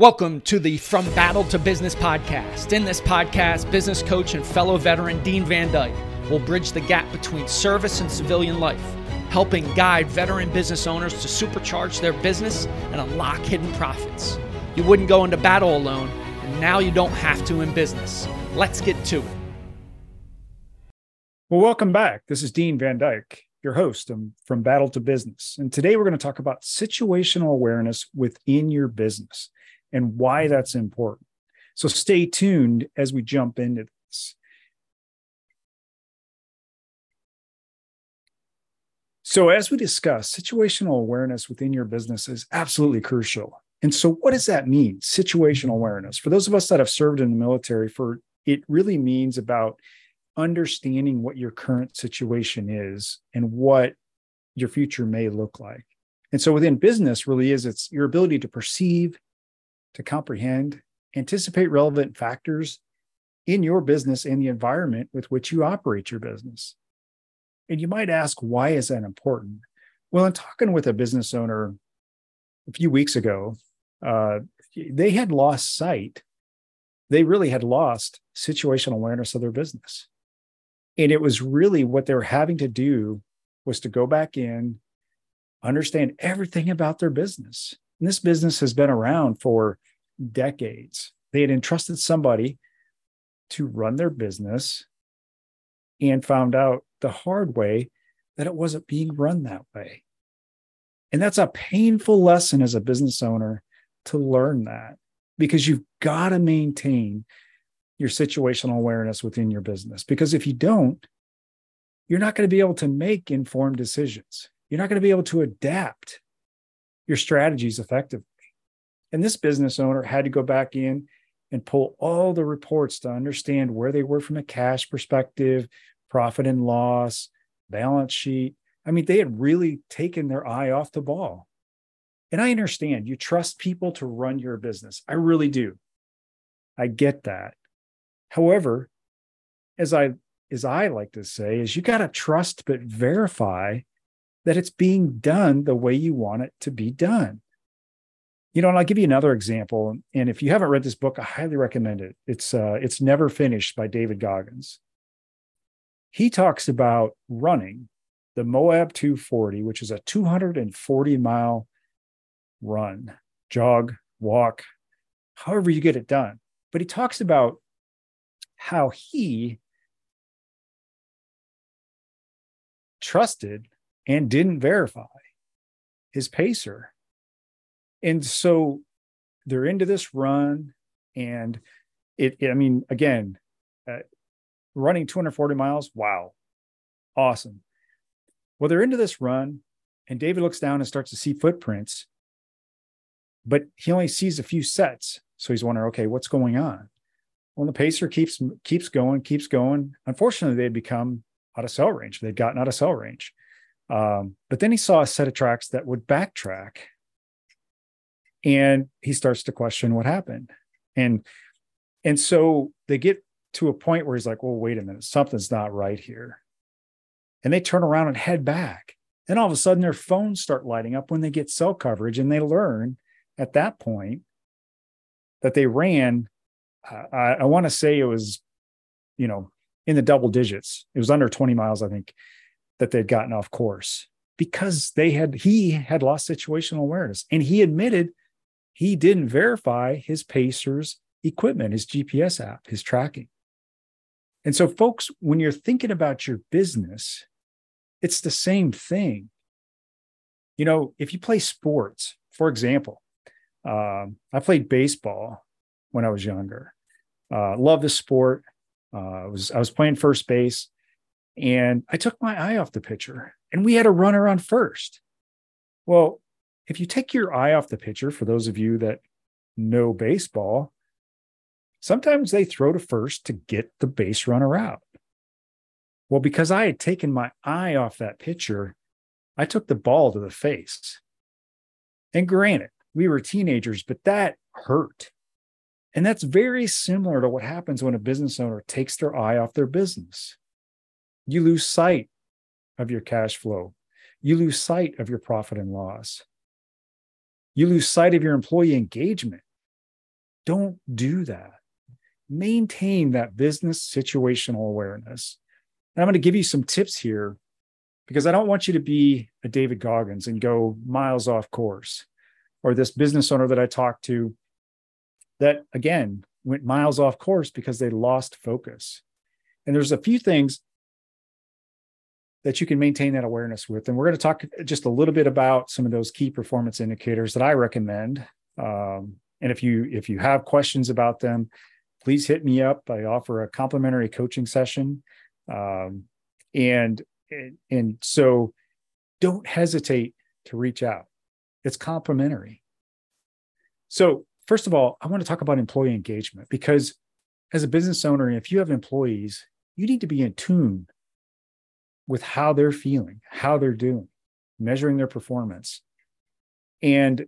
Welcome to the From Battle to Business podcast. In this podcast, business coach and fellow veteran Dean Van Dyke will bridge the gap between service and civilian life, helping guide veteran business owners to supercharge their business and unlock hidden profits. You wouldn't go into battle alone, and now you don't have to in business. Let's get to it. Well, welcome back. This is Dean Van Dyke, your host I'm from Battle to Business. And today we're going to talk about situational awareness within your business and why that's important. So stay tuned as we jump into this. So, as we discussed, situational awareness within your business is absolutely crucial. And so, what does that mean? Situational awareness. For those of us that have served in the military, for it really means about understanding what your current situation is and what your future may look like. And so, within business, really is it's your ability to perceive, to comprehend, anticipate relevant factors in your business and the environment with which you operate your business. And you might ask, why is that important? Well, in talking with a business owner a few weeks ago, uh, they had lost sight. They really had lost situational awareness of their business. And it was really what they were having to do was to go back in, understand everything about their business, and this business has been around for decades. They had entrusted somebody to run their business and found out the hard way that it wasn't being run that way. And that's a painful lesson as a business owner to learn that because you've got to maintain your situational awareness within your business. Because if you don't, you're not going to be able to make informed decisions. You're not going to be able to adapt your strategies effectively. And this business owner had to go back in and pull all the reports to understand where they were from a cash perspective, profit and loss, balance sheet. I mean, they had really taken their eye off the ball. And I understand you trust people to run your business. I really do. I get that. However, as I as I like to say, is you got to trust but verify that it's being done the way you want it to be done. You know, and I'll give you another example. And if you haven't read this book, I highly recommend it. It's uh, it's Never Finished by David Goggins. He talks about running the Moab 240, which is a 240 mile run, jog, walk, however you get it done. But he talks about how he trusted and didn't verify his pacer. And so they're into this run and it, it I mean, again, uh, running 240 miles, wow, awesome. Well, they're into this run and David looks down and starts to see footprints, but he only sees a few sets. So he's wondering, okay, what's going on? Well, the pacer keeps keeps going, keeps going. Unfortunately, they had become out of cell range. They'd gotten out of cell range. Um, but then he saw a set of tracks that would backtrack. And he starts to question what happened. And and so they get to a point where he's like, well, wait a minute, something's not right here. And they turn around and head back. Then all of a sudden their phones start lighting up when they get cell coverage. And they learn at that point that they ran, uh, I, I want to say it was, you know, in the double digits. It was under 20 miles, I think that they'd gotten off course because they had he had lost situational awareness. And he admitted he didn't verify his pacer's equipment his gps app his tracking. And so folks when you're thinking about your business it's the same thing. You know if you play sports for example um, i played baseball when i was younger. Uh, love the sport. Uh, I was I was playing first base, and I took my eye off the pitcher, and we had a runner on first. Well, if you take your eye off the pitcher, for those of you that know baseball, sometimes they throw to first to get the base runner out. Well, because I had taken my eye off that pitcher, I took the ball to the face. And granted, we were teenagers, but that hurt. And that's very similar to what happens when a business owner takes their eye off their business you lose sight of your cash flow. You lose sight of your profit and loss. You lose sight of your employee engagement. Don't do that. Maintain that business situational awareness. And I'm going to give you some tips here because I don't want you to be a David Goggins and go miles off course or this business owner that I talked to that again went miles off course because they lost focus. And there's a few things that you can maintain that awareness with. And we're going to talk just a little bit about some of those key performance indicators that I recommend. Um, and if you if you have questions about them, please hit me up. I offer a complimentary coaching session, um, and and so don't hesitate to reach out. It's complimentary. So first of all, I want to talk about employee engagement because as a business owner, if you have employees, you need to be in tune with how they're feeling, how they're doing, measuring their performance. And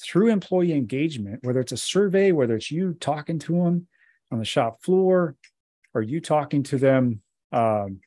through employee engagement, whether it's a survey, whether it's you talking to them on the shop floor, or you talking to them, um,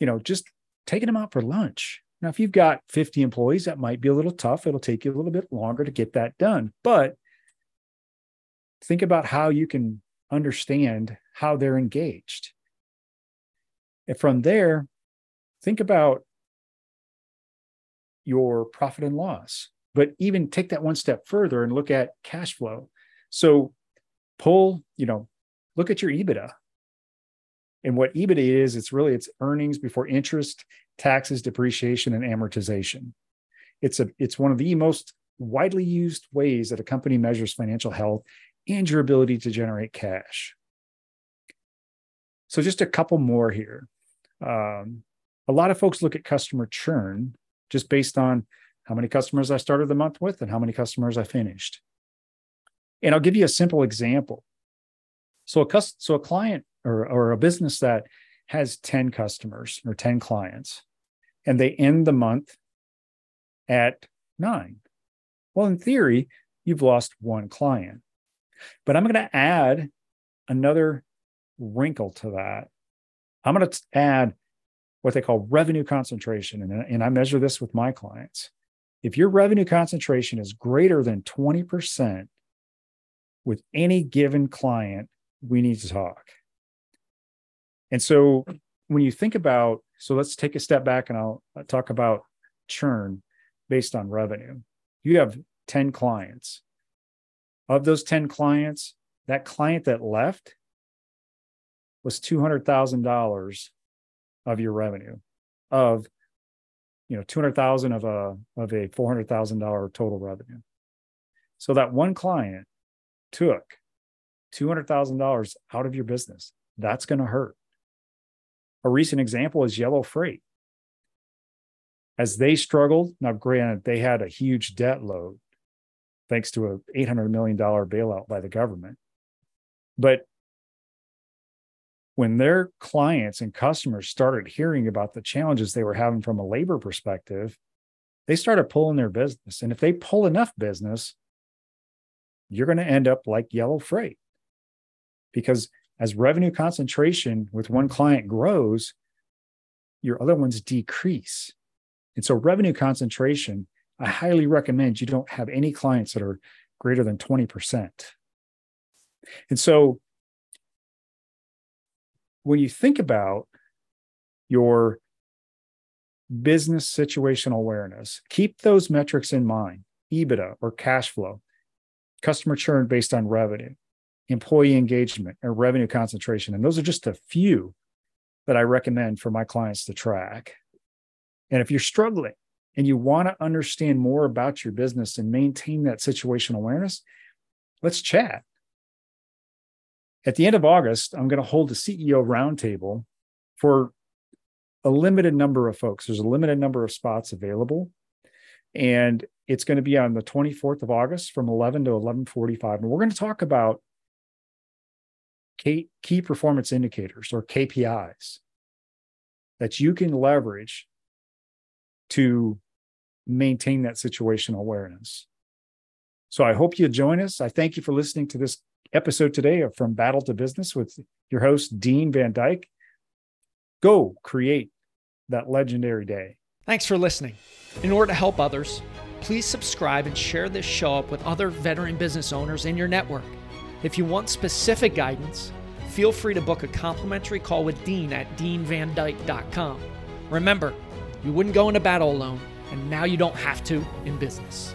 you know, just taking them out for lunch. Now, if you've got 50 employees, that might be a little tough. It'll take you a little bit longer to get that done. But think about how you can understand how they're engaged. And from there, think about your profit and loss, but even take that one step further and look at cash flow. So pull, you know, look at your EBITDA. And what EBITDA is, it's really it's earnings before interest, taxes, depreciation, and amortization. It's a it's one of the most widely used ways that a company measures financial health and your ability to generate cash. So just a couple more here. Um, a lot of folks look at customer churn just based on how many customers I started the month with and how many customers I finished. And I'll give you a simple example. So a so a client or, or a business that has 10 customers or 10 clients and they end the month at nine. Well, in theory, you've lost one client. But I'm going to add another wrinkle to that. I'm going to add what they call revenue concentration. And, and I measure this with my clients. If your revenue concentration is greater than 20% with any given client, we need to talk. And so when you think about, so let's take a step back and I'll talk about churn based on revenue. You have 10 clients. Of those 10 clients, that client that left was $200,000 of your revenue of you know 200,000 of a of a $400,000 total revenue. So that one client took $200,000 out of your business. That's going to hurt. A recent example is Yellow Freight. As they struggled, now granted, they had a huge debt load thanks to a $800 million bailout by the government. But when their clients and customers started hearing about the challenges they were having from a labor perspective, they started pulling their business. And if they pull enough business, you're going to end up like yellow freight. Because as revenue concentration with one client grows, your other ones decrease. And so, revenue concentration, I highly recommend you don't have any clients that are greater than 20%. And so, when you think about your business situational awareness, keep those metrics in mind EBITDA or cash flow, customer churn based on revenue, employee engagement, and revenue concentration. And those are just a few that I recommend for my clients to track. And if you're struggling and you want to understand more about your business and maintain that situational awareness, let's chat. At the end of August, I'm going to hold a CEO roundtable for a limited number of folks. There's a limited number of spots available. And it's going to be on the 24th of August from 11 to 11:45 and we're going to talk about key, performance indicators or KPIs that you can leverage to maintain that situational awareness. So I hope you join us. I thank you for listening to this episode today of From Battle to Business with your host, Dean Van Dyke. Go create that legendary day. Thanks for listening. In order to help others, please subscribe and share this show up with other veteran business owners in your network. If you want specific guidance, feel free to book a complimentary call with Dean at deanvandyke.com. Remember, you wouldn't go into battle alone, and now you don't have to in business.